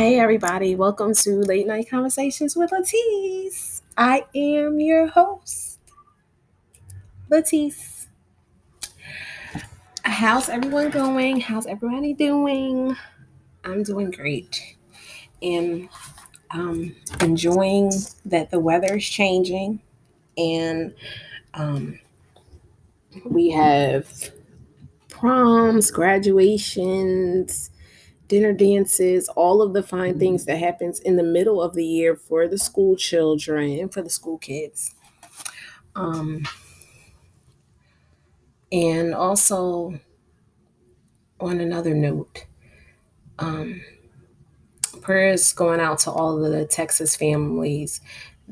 Hey, everybody, welcome to Late Night Conversations with Latisse. I am your host, Latisse. How's everyone going? How's everybody doing? I'm doing great and um, enjoying that the weather is changing and um, we have proms, graduations, dinner dances, all of the fine things that happens in the middle of the year for the school children and for the school kids. Um, and also, on another note, um, prayers going out to all of the Texas families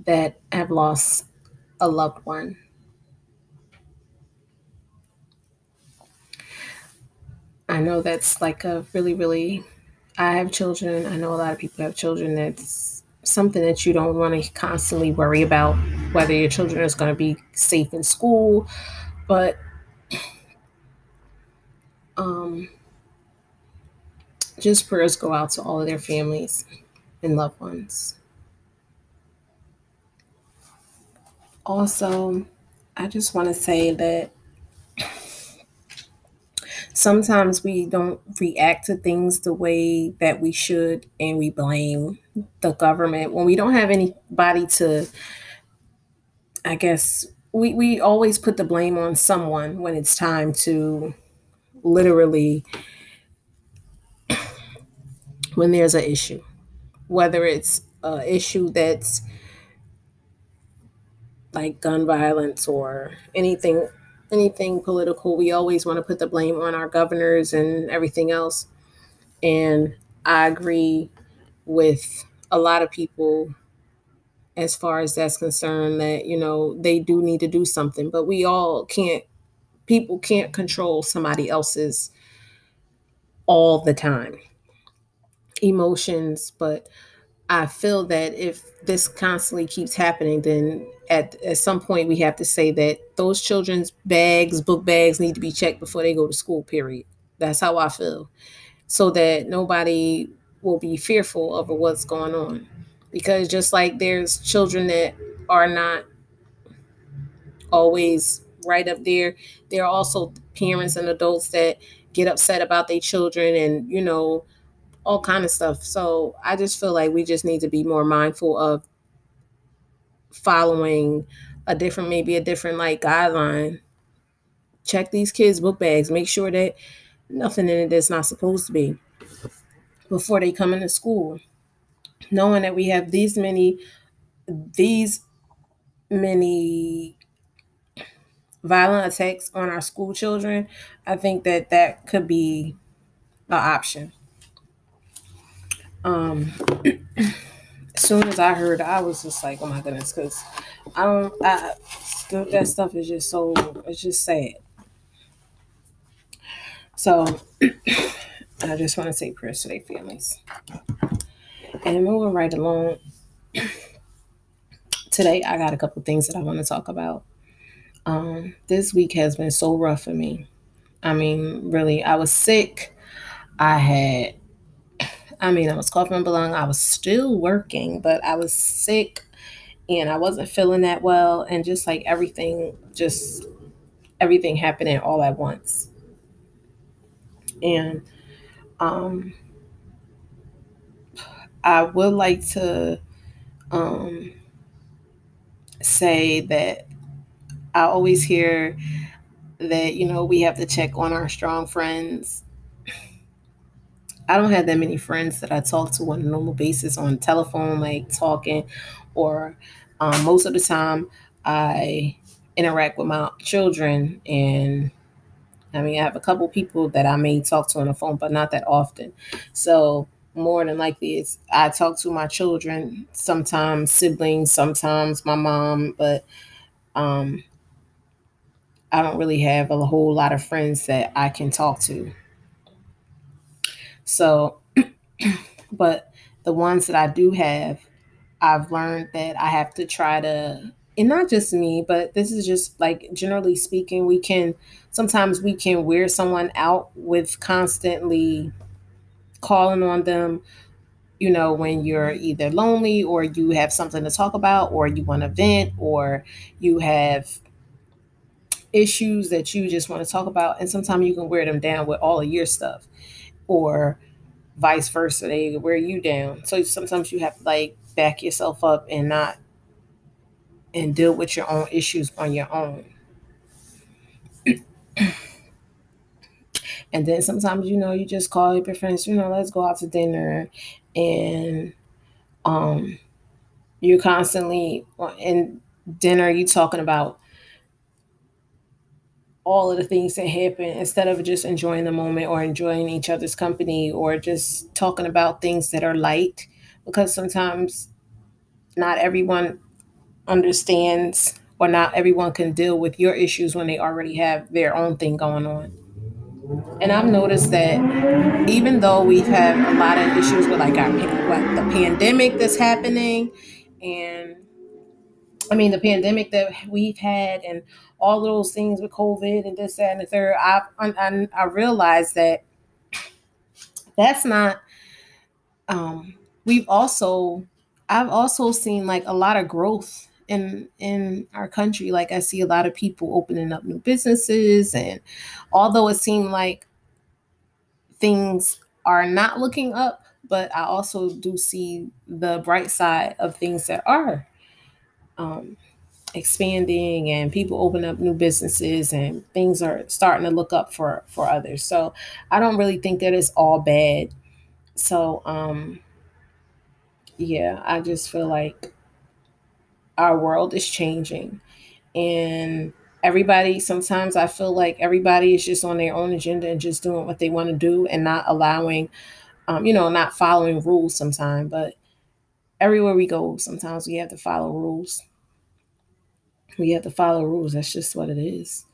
that have lost a loved one. I know that's like a really, really, I have children. I know a lot of people have children. That's something that you don't want to constantly worry about whether your children is going to be safe in school. But um, just prayers go out to all of their families and loved ones. Also, I just want to say that sometimes we don't react to things the way that we should and we blame the government when we don't have anybody to i guess we, we always put the blame on someone when it's time to literally when there's an issue whether it's an issue that's like gun violence or anything anything political, we always want to put the blame on our governors and everything else. And I agree with a lot of people as far as that's concerned that, you know, they do need to do something, but we all can't, people can't control somebody else's all the time emotions, but I feel that if this constantly keeps happening, then at, at some point we have to say that those children's bags, book bags need to be checked before they go to school, period. That's how I feel. So that nobody will be fearful over what's going on. Because just like there's children that are not always right up there, there are also parents and adults that get upset about their children and, you know, all kind of stuff. So I just feel like we just need to be more mindful of following a different, maybe a different like guideline. Check these kids' book bags. Make sure that nothing in it that's not supposed to be before they come into school. Knowing that we have these many, these many violent attacks on our school children, I think that that could be an option. Um, as soon as I heard, I was just like, "Oh my goodness," because I don't. I, that stuff is just so. It's just sad. So, I just want to say prayers to their families. And moving right along, today I got a couple things that I want to talk about. Um, this week has been so rough for me. I mean, really, I was sick. I had I mean, I was coughing and blowing. I was still working, but I was sick and I wasn't feeling that well. And just like everything, just everything happening all at once. And um, I would like to um, say that I always hear that, you know, we have to check on our strong friends I don't have that many friends that I talk to on a normal basis on telephone, like talking, or um, most of the time I interact with my children. And I mean, I have a couple people that I may talk to on the phone, but not that often. So more than likely, it's I talk to my children, sometimes siblings, sometimes my mom, but um, I don't really have a whole lot of friends that I can talk to. So, but the ones that I do have, I've learned that I have to try to, and not just me, but this is just like generally speaking, we can sometimes we can wear someone out with constantly calling on them you know, when you're either lonely or you have something to talk about or you want to vent or you have issues that you just want to talk about. And sometimes you can wear them down with all of your stuff or vice versa. They wear you down. So sometimes you have to like back yourself up and not and deal with your own issues on your own. and then sometimes you know you just call your friends, you know, let's go out to dinner and um you're constantly in dinner you talking about all of the things that happen instead of just enjoying the moment or enjoying each other's company or just talking about things that are light because sometimes not everyone understands or not everyone can deal with your issues when they already have their own thing going on. And I've noticed that even though we've had a lot of issues with like our what, the pandemic that's happening and I mean the pandemic that we've had and all those things with COVID and this, that, and the third, I I, I realized that that's not. Um, we've also, I've also seen like a lot of growth in in our country. Like I see a lot of people opening up new businesses, and although it seemed like things are not looking up, but I also do see the bright side of things that are. Um, expanding and people open up new businesses and things are starting to look up for for others. So i don't really think that it's all bad. So um yeah i just feel like our world is changing and everybody sometimes i feel like everybody is just on their own agenda and just doing what they want to do and not allowing um, you know not following rules sometimes but everywhere we go sometimes we have to follow rules we have to follow rules. That's just what it is.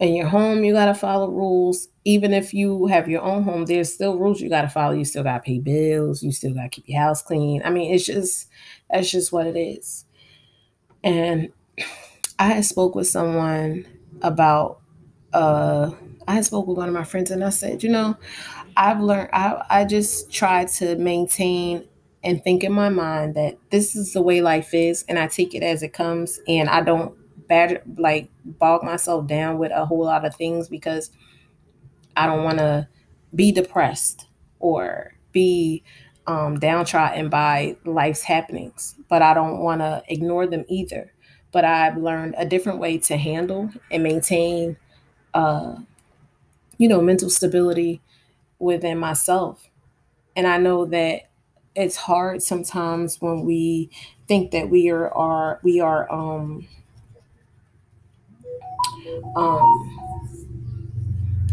In your home, you got to follow rules. Even if you have your own home, there's still rules you got to follow. You still got to pay bills. You still got to keep your house clean. I mean, it's just, that's just what it is. And I had spoke with someone about, uh, I had spoke with one of my friends and I said, you know, I've learned, I, I just try to maintain and think in my mind that this is the way life is and I take it as it comes and I don't bad like bog myself down with a whole lot of things because I don't want to be depressed or be um, downtrodden by life's happenings, but I don't want to ignore them either. But I've learned a different way to handle and maintain, uh, you know, mental stability within myself. And I know that it's hard sometimes when we think that we are, are we are um um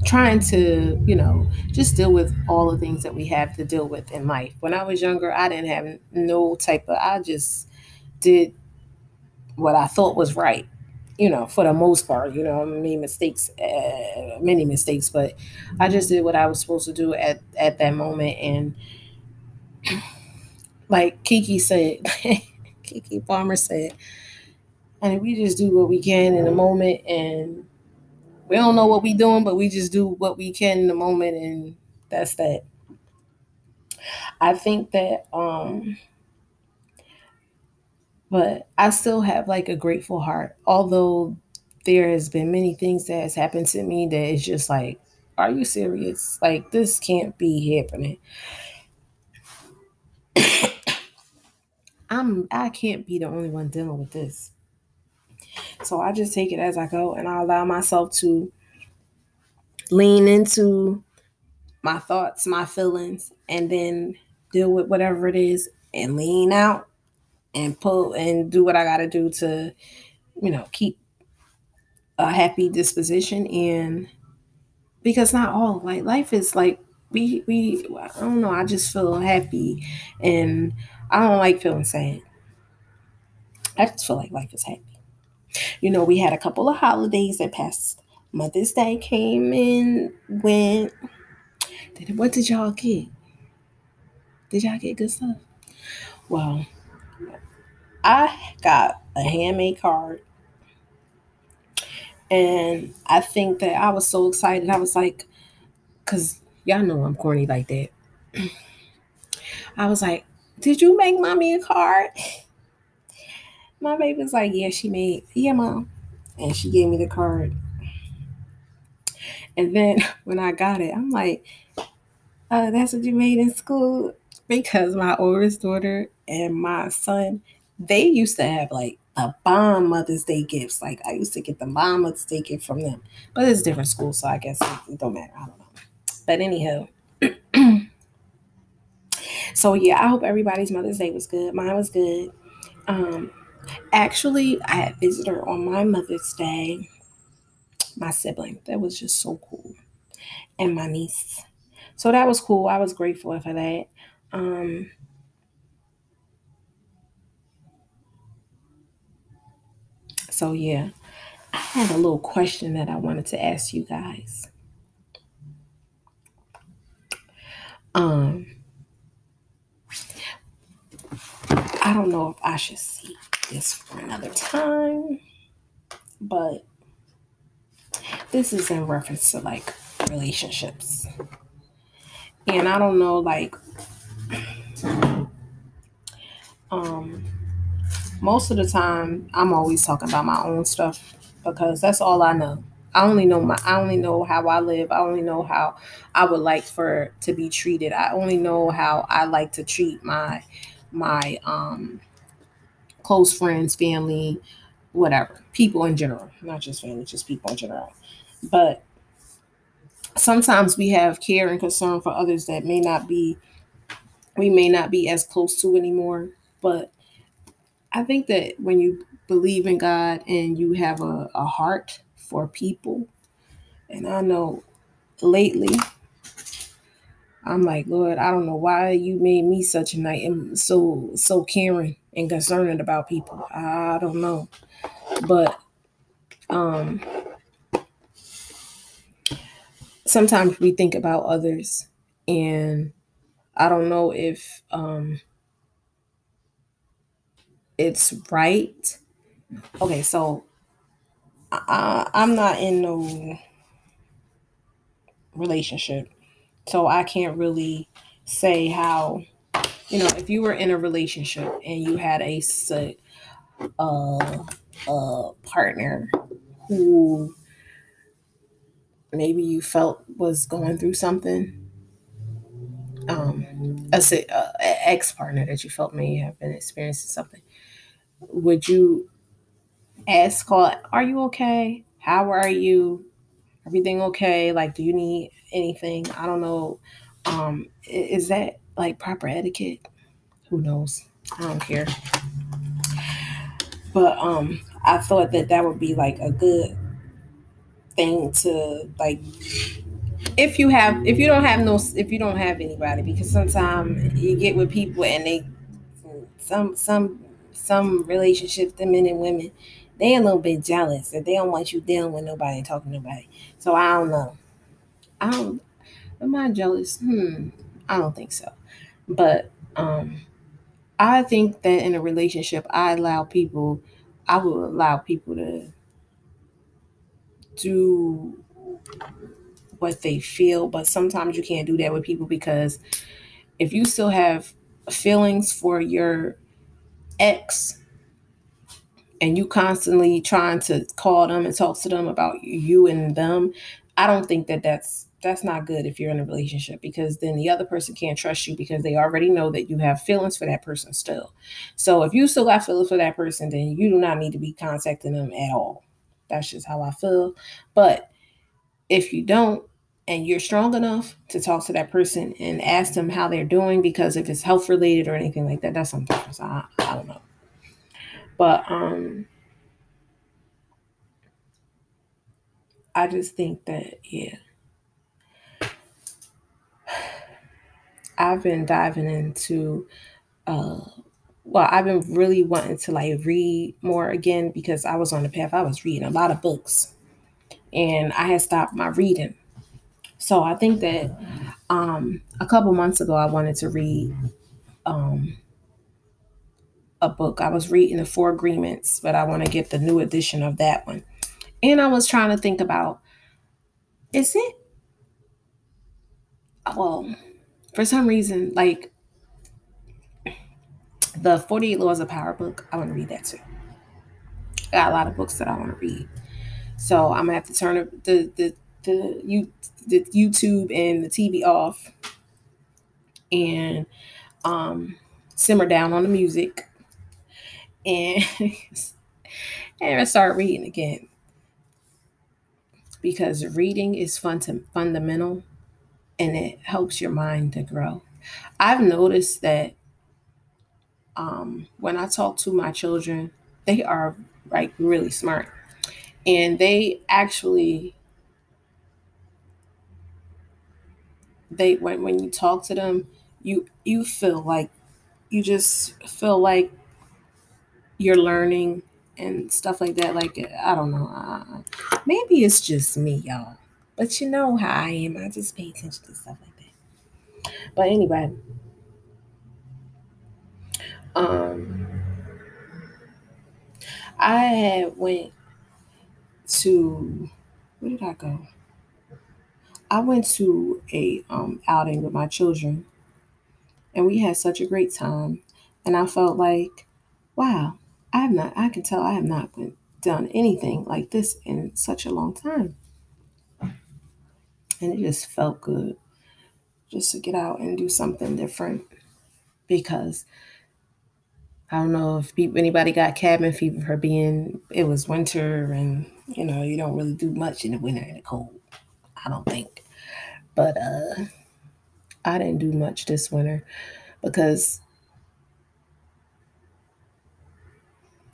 trying to you know just deal with all the things that we have to deal with in life. When i was younger i didn't have no type of i just did what i thought was right you know for the most part you know i made mistakes uh, many mistakes but i just did what i was supposed to do at at that moment. And like Keke said, Keke Palmer said, and we just do what we can in the moment and we don't know what we're doing, but we just do what we can in the moment and that's that. I think that um but I still have like a grateful heart. Although there has been many things that has happened to me that is just like, are you serious? Like this can't be happening. I'm I can't be the only one dealing with this. So I just take it as I go and I allow myself to lean into my thoughts, my feelings, and then deal with whatever it is and lean out and pull and do what I got to do to, you know, keep a happy disposition and because not all like life is like we we I don't know, I just feel happy and I don't like feeling sad. I just feel like life is happy. You know, we had a couple of holidays that passed. Mother's Day came in, went. What did y'all get? Did y'all get good stuff? Well, I got a handmade card. And I think that I was so excited. I was like, because y'all know I'm corny like that. I was like, Did you make mommy a card? My baby was like, Yeah, she made, yeah, mom. And she gave me the card. And then when I got it, I'm like, uh, That's what you made in school? Because my oldest daughter and my son, they used to have like the bomb Mother's Day gifts. Like I used to get the bomb Mother's Day gift from them, but it's different school, so I guess it, it don't matter. I don't know. But anyhow, so yeah, I hope everybody's Mother's Day was good. Mine was good. Um, actually, I had visitor on my Mother's Day. My sibling, that was just so cool, and my niece. So that was cool. I was grateful for that. Um, so yeah, I had a little question that I wanted to ask you guys. Um, I don't know if I should see this for another time, but this is in reference to like relationships. And I don't know, like, um, most of the time I'm always talking about my own stuff because that's all I know. I only know my I only know how I live. I only know how I would like for to be treated. I only know how I like to treat my my um close friends, family, whatever. People in general, not just family, just people in general. But sometimes we have care and concern for others that may not be we may not be as close to anymore, but I think that when you believe in God and you have a, a heart for people. And I know lately, I'm like, Lord, I don't know why you made me such a night and so so caring and concerned about people. I don't know. But um sometimes we think about others and I don't know if um it's right. Okay, so I, I'm not in no relationship, so I can't really say how. You know, if you were in a relationship and you had a uh, a partner who maybe you felt was going through something, um, a, a ex partner that you felt may have been experiencing something, would you ask call are you okay how are you everything okay like do you need anything i don't know um is that like proper etiquette who knows i don't care but um i thought that that would be like a good thing to like if you have if you don't have no if you don't have anybody because sometimes you get with people and they some some some relationships the men and women they a little bit jealous that they don't want you dealing with nobody and talking to nobody. So I don't know. I don't am I jealous? Hmm. I don't think so. But um I think that in a relationship I allow people I will allow people to do what they feel, but sometimes you can't do that with people because if you still have feelings for your ex and you constantly trying to call them and talk to them about you and them, I don't think that that's that's not good if you're in a relationship because then the other person can't trust you because they already know that you have feelings for that person still. So if you still got feelings for that person, then you do not need to be contacting them at all. That's just how I feel. But if you don't, and you're strong enough to talk to that person and ask them how they're doing, because if it's health related or anything like that, that's something. I, I don't know. But um I just think that yeah. I've been diving into uh well, I've been really wanting to like read more again because I was on the path. I was reading a lot of books and I had stopped my reading. So I think that um a couple months ago I wanted to read um a book. I was reading the Four Agreements, but I want to get the new edition of that one. And I was trying to think about is it well, for some reason, like the 48 Laws of Power book, I want to read that too. I got a lot of books that I want to read. So I'm gonna have to turn the the the, you, the YouTube and the TV off and um, simmer down on the music and and start reading again because reading is fun to, fundamental and it helps your mind to grow. I've noticed that um, when I talk to my children, they are like really smart. And they actually they when, when you talk to them you you feel like you just feel like you're learning and stuff like that. Like i don't know uh, maybe it's just me y'all but you know how i am i just pay attention to stuff like that but anyway um i had went to where did I go? I went to a um, outing with my children, and we had such a great time. And I felt like, wow, I have not. I can tell I have not been, done anything like this in such a long time, and it just felt good just to get out and do something different because I don't know if anybody got cabin fever for being it was winter and you know you don't really do much in the winter and the cold. I don't think, but uh, I didn't do much this winter because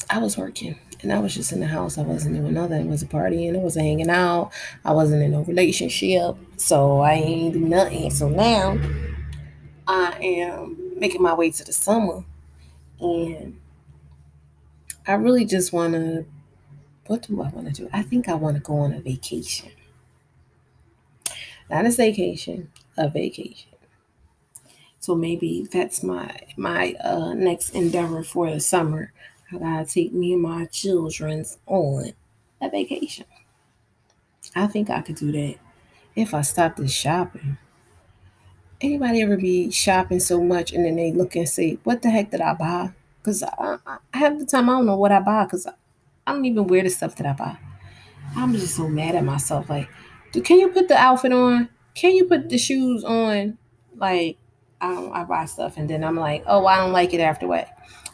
I was working and I was just in the house. I wasn't doing nothing. It was a party and it wasn't hanging out. I wasn't in a relationship, so I ain't do nothing. So now I am making my way to the summer and I really just want to, what do I want to do? I think I want to go on a vacation. Not a vacation, a vacation. So maybe that's my my uh, next endeavor for the summer. I gotta take me and my children's on a vacation. I think I could do that if I stopped at shopping. Anybody ever be shopping so much and then they look and say, "What the heck did I buy?" Because I, I, the time I don't know what I buy because I, I don't even wear the stuff that I buy. I'm just so mad at myself. Like, can you put the outfit on? Can you put the shoes on? Like, I I buy stuff and then I'm like, oh, I don't like it after what.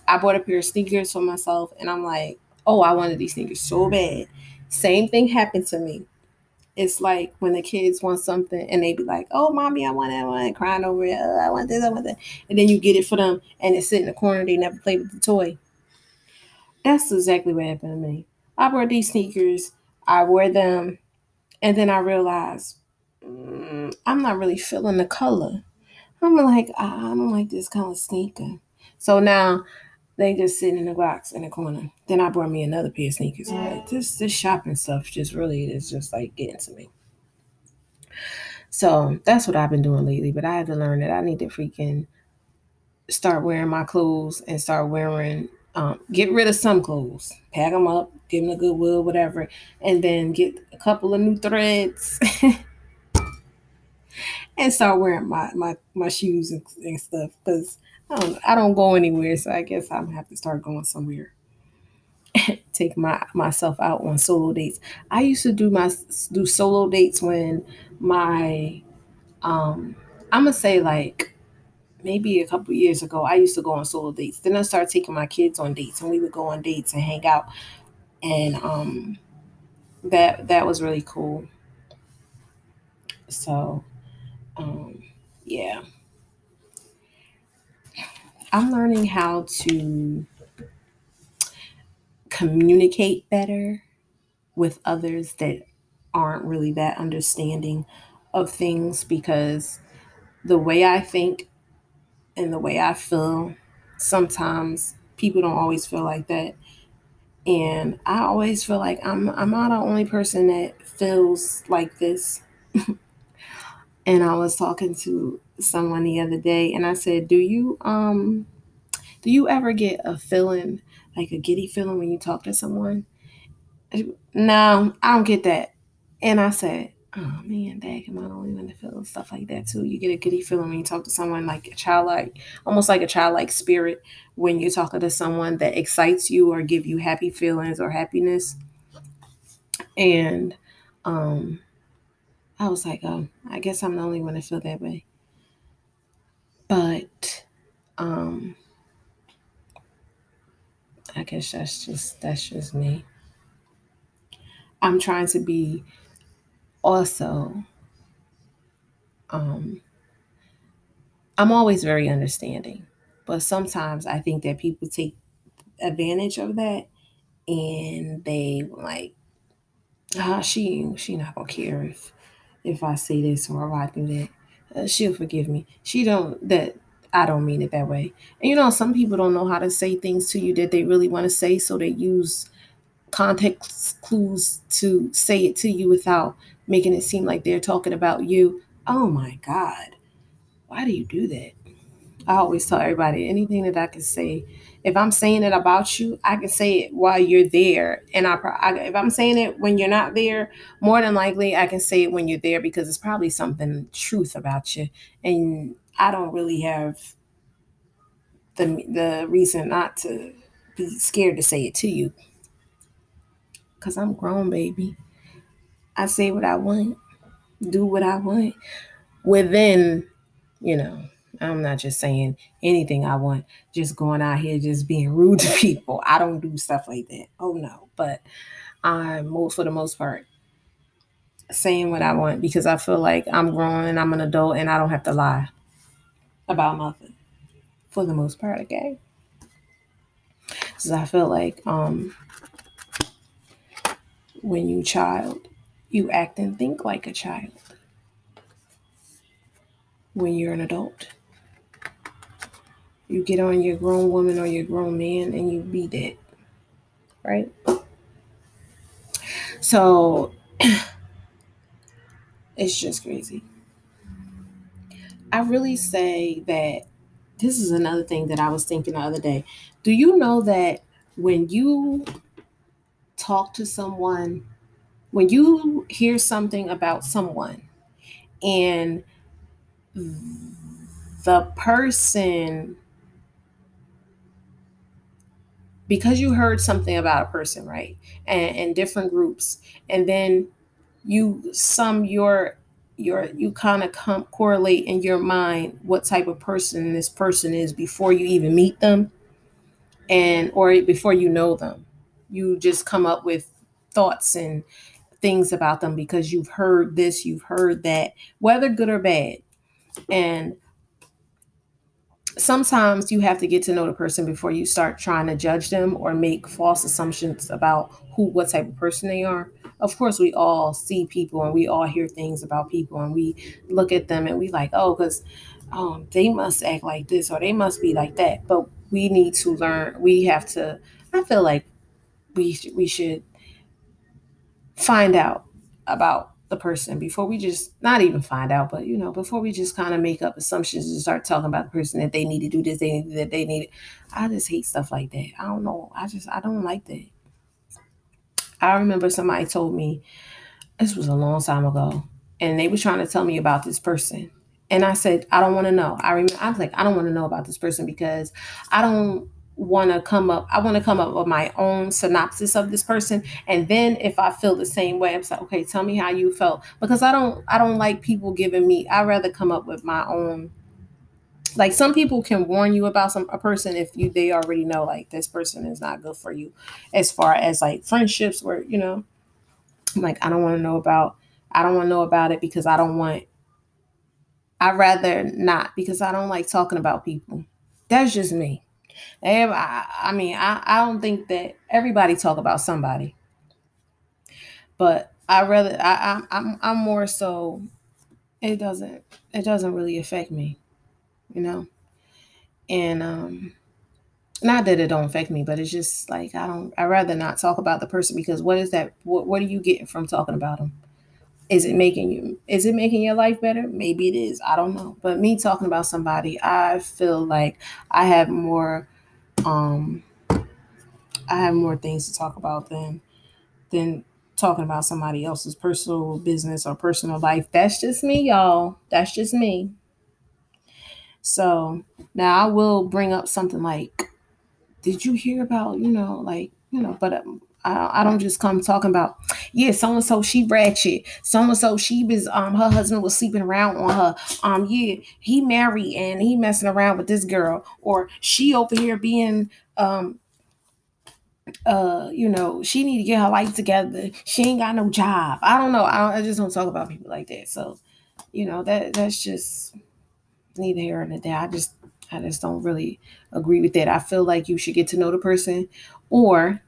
I bought a pair of sneakers for myself and I'm like, oh, I wanted these sneakers so bad. Same thing happened to me it's like when the kids want something and they be like, "Oh, mommy, I want that one," crying over it. Oh, I want this, I want that, and then you get it for them, and it's sitting in the corner. They never play with the toy. That's exactly what happened to me. I bought these sneakers. I wear them, and then I realize mm, I'm not really feeling the color. I'm like, I don't like this kind of sneaker. So now they just sitting in the box in the corner. Then I bought me another pair of sneakers. Like this this shopping stuff just really is just like getting to me. So that's what I've been doing lately. But I have to learn that I need to freaking start wearing my clothes and start wearing um, get rid of some clothes, pack them up, give them a goodwill, whatever, and then get a couple of new threads and start wearing my my my shoes and, and stuff because I don't, I don't go anywhere, so I guess I'm gonna have to start going somewhere. Take my myself out on solo dates. I used to do my do solo dates when my um I'm gonna say like maybe a couple years ago. I used to go on solo dates. Then I started taking my kids on dates, and we would go on dates and hang out, and um that that was really cool. So um yeah. I'm learning how to communicate better with others that aren't really that understanding of things because the way I think and the way I feel, sometimes people don't always feel like that. And I always feel like I'm I'm not the only person that feels like this. and I was talking to someone the other day and I said, "Do you um do you ever get a feeling like a giddy feeling when you talk to someone?" No, I don't get that. And I said, oh man, am I the only one to feel stuff like that too? You get a giddy feeling when you talk to someone like a childlike, almost like a childlike spirit when you're talking to someone that excites you or give you happy feelings or happiness. And um I was like, oh, I guess I'm the only one to feel that way. But um I guess that's just that's just me. I'm trying to be also um I'm always very understanding, but sometimes I think that people take advantage of that and they like ah she she not gonna care if if I say this or if I do that. Uh, she'll forgive me. She don't that I don't mean it that way. And you know, some people don't know how to say things to you that they really want to say, so they use context clues to say it to you without making it seem like they're talking about you. Oh my God. Why do you do that? I always tell everybody anything that I can say. If I'm saying it about you, I can say it while you're there. And I, I, if I'm saying it when you're not there, more than likely I can say it when you're there because it's probably something truth about you. And I don't really have the the reason not to be scared to say it to you. Cause I'm grown, baby. I say what I want, do what I want within, you know, I'm not just saying anything I want, just going out here just being rude to people. I don't do stuff like that. Oh no. But I'm most for the most part saying what I want because I feel like I'm grown and I'm an adult and I don't have to lie about nothing. For the most part, okay? Because I feel like um when you child, you act and think like a child. When you're an adult, you get on your grown woman or your grown man and you be that. Right? So it's just crazy. I really say that this is another thing that I was thinking the other day. Do you know that when you talk to someone, when you hear something about someone and the person because you heard something about a person, right? And in different groups, and then you sum your your you kind of come correlate in your mind what type of person this person is before you even meet them and or before you know them. You just come up with thoughts and things about them because you've heard this, you've heard that, whether good or bad. And sometimes you have to get to know the person before you start trying to judge them or make false assumptions about who what type of person they are. Of course we all see people and we all hear things about people and we look at them and we like oh because um, they must act like this or they must be like that. But we need to learn we have to i feel like we we should find out about the person before we just not even find out, but you know, before we just kind of make up assumptions and start talking about the person that they need to do this, they need that they need. I just hate stuff like that. I don't know. I just I don't like that. I remember somebody told me this was a long time ago, and they were trying to tell me about this person. And I said, I don't want to know. I remember I was like, I don't want to know about this person because I don't want to come up i want to come up with my own synopsis of this person. And then if i feel the same way i'm like okay tell me how you felt. Because i don't i don't like people giving me i rather come up with my own like some people can warn you about some a person if you they already know like this person is not good for you. As far as like friendships where you know I'm like i don't want to know about i don't want to know about it because i don't want i'd rather not because i don't like talking about people. That's just me I, mean, I, I don't think that everybody talk about somebody, but I rather I, I I'm I'm more so. It doesn't it doesn't really affect me, you know, and um, not that it don't affect me, but it's just like I don't. I rather not talk about the person because what is that? What what are you getting from talking about them? Is it making you? Is it making your life better? Maybe it is. I don't know. But me talking about somebody, I feel like I have more um I have more things to talk about than than talking about somebody else's personal business or personal life. That's just me, y'all. That's just me. So now I will bring up something like, did you hear about, you know, like, you know, but um, I, don't just come talking about, yeah, so and so she ratchet, so and so she was, um, her husband was sleeping around on her, um, yeah, he married and he messing around with this girl, or she over here being, um, uh, you know, she need to get her life together. She ain't got no job. I don't know. I, don't, I just don't talk about people like that. So, you know, that that's just neither here nor there. I just I just don't really agree with that. I feel like you should get to know the person, or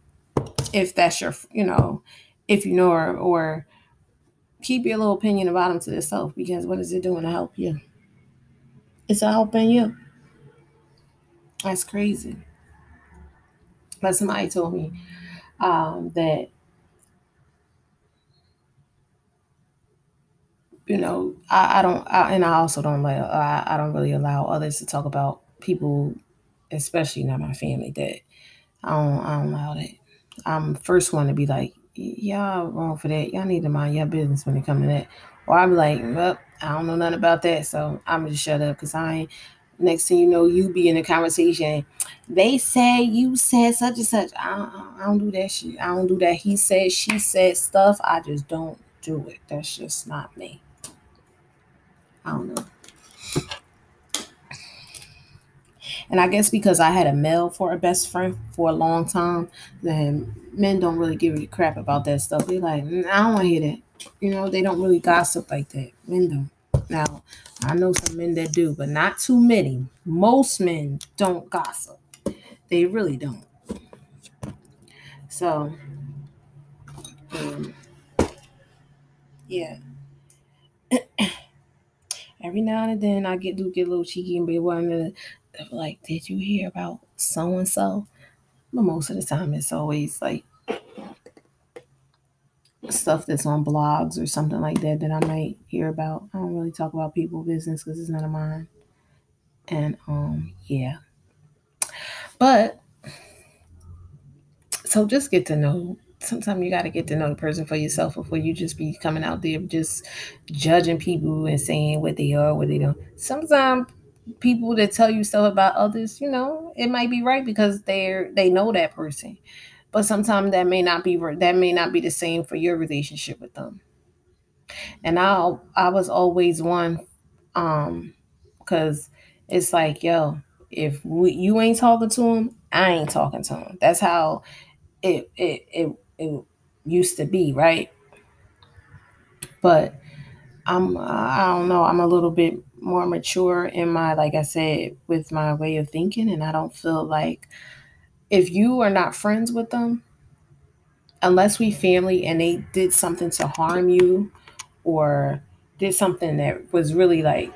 if that's your, you know, if you know her, or keep your little opinion about them to yourself because what is it doing to help you? It's helping you. That's crazy. But somebody told me um, that you know, I, I don't, I, and I also don't let, I, I don't really allow others to talk about people, especially not my family. That I don't, I don't allow that. I'm first one to be like, y'all wrong for that. Y'all need to mind your business when it comes to that. Or I'm like, well, I don't know nothing about that, so I'm just shut up because I ain't. Next thing you know, you be in a conversation. They say you said such and such. I, I don't do that shit. I don't do that. He said, she said stuff. I just don't do it. That's just not me. I don't know. And I guess because I had a male for a best friend for a long time, then men don't really give a crap about that stuff. They're like, mm, I don't want to hear that. You know, they don't really gossip like that. Men don't. Now, I know some men that do, but not too many. Most men don't gossip. They really don't. So, um, yeah every now and then I get do get a little cheeky and be one to like, did you hear about so and so? But most of the time it's always like stuff that's on blogs or something like that that I might hear about. I don't really talk about people business because it's none of mine. And um yeah. But so just get to know sometimes you got to get to know the person for yourself before you just be coming out there just judging people and saying what they are, what they don't. Sometimes people that tell you stuff about others, you know, it might be right because they're they know that person, but sometimes that may not be that may not be the same for your relationship with them. And I I was always one, um, because it's like yo, if we, you ain't talking to him, I ain't talking to him. That's how it it it it used to be, right? But I'm I don't know, I'm a little bit more mature in my like I said with my way of thinking and I don't feel like if you are not friends with them unless we family and they did something to harm you or did something that was really like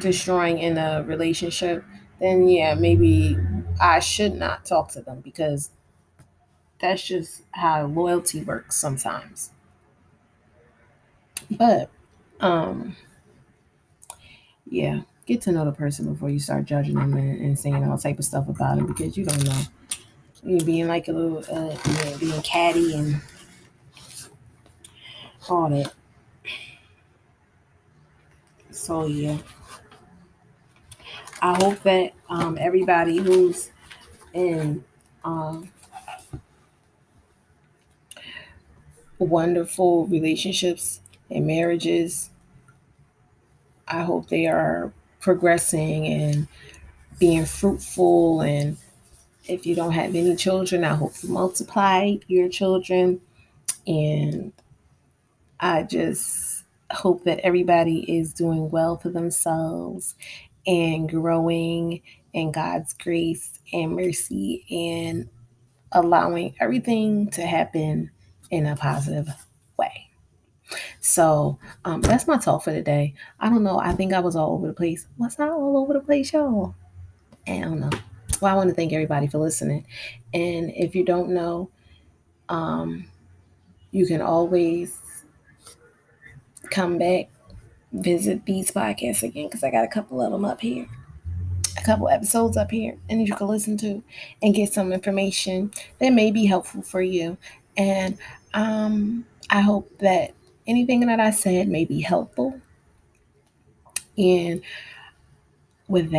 destroying in a relationship then yeah maybe I should not talk to them because that's just how loyalty works sometimes. But um yeah, get to know the person before you start judging them and, and saying all type of stuff about them because you don't know. You being like a little uh being catty and all that. So yeah. I hope that um everybody who's in um wonderful relationships and marriages. I hope they are progressing and being fruitful. And if you don't have any children, I hope you multiply your children. And I just hope that everybody is doing well for themselves and growing in God's grace and mercy and allowing everything to happen in a positive. So um, that's my talk for today. I don't know. I think I was all over the place. Was I all over the place, y'all? I don't know. Well, I want to thank everybody for listening. And if you don't know, um, you can always come back, visit these podcasts again because I got a couple of them up here, a couple episodes up here, and you can listen to and get some information that may be helpful for you. And Um, I hope that anything that I said may be helpful. And with that,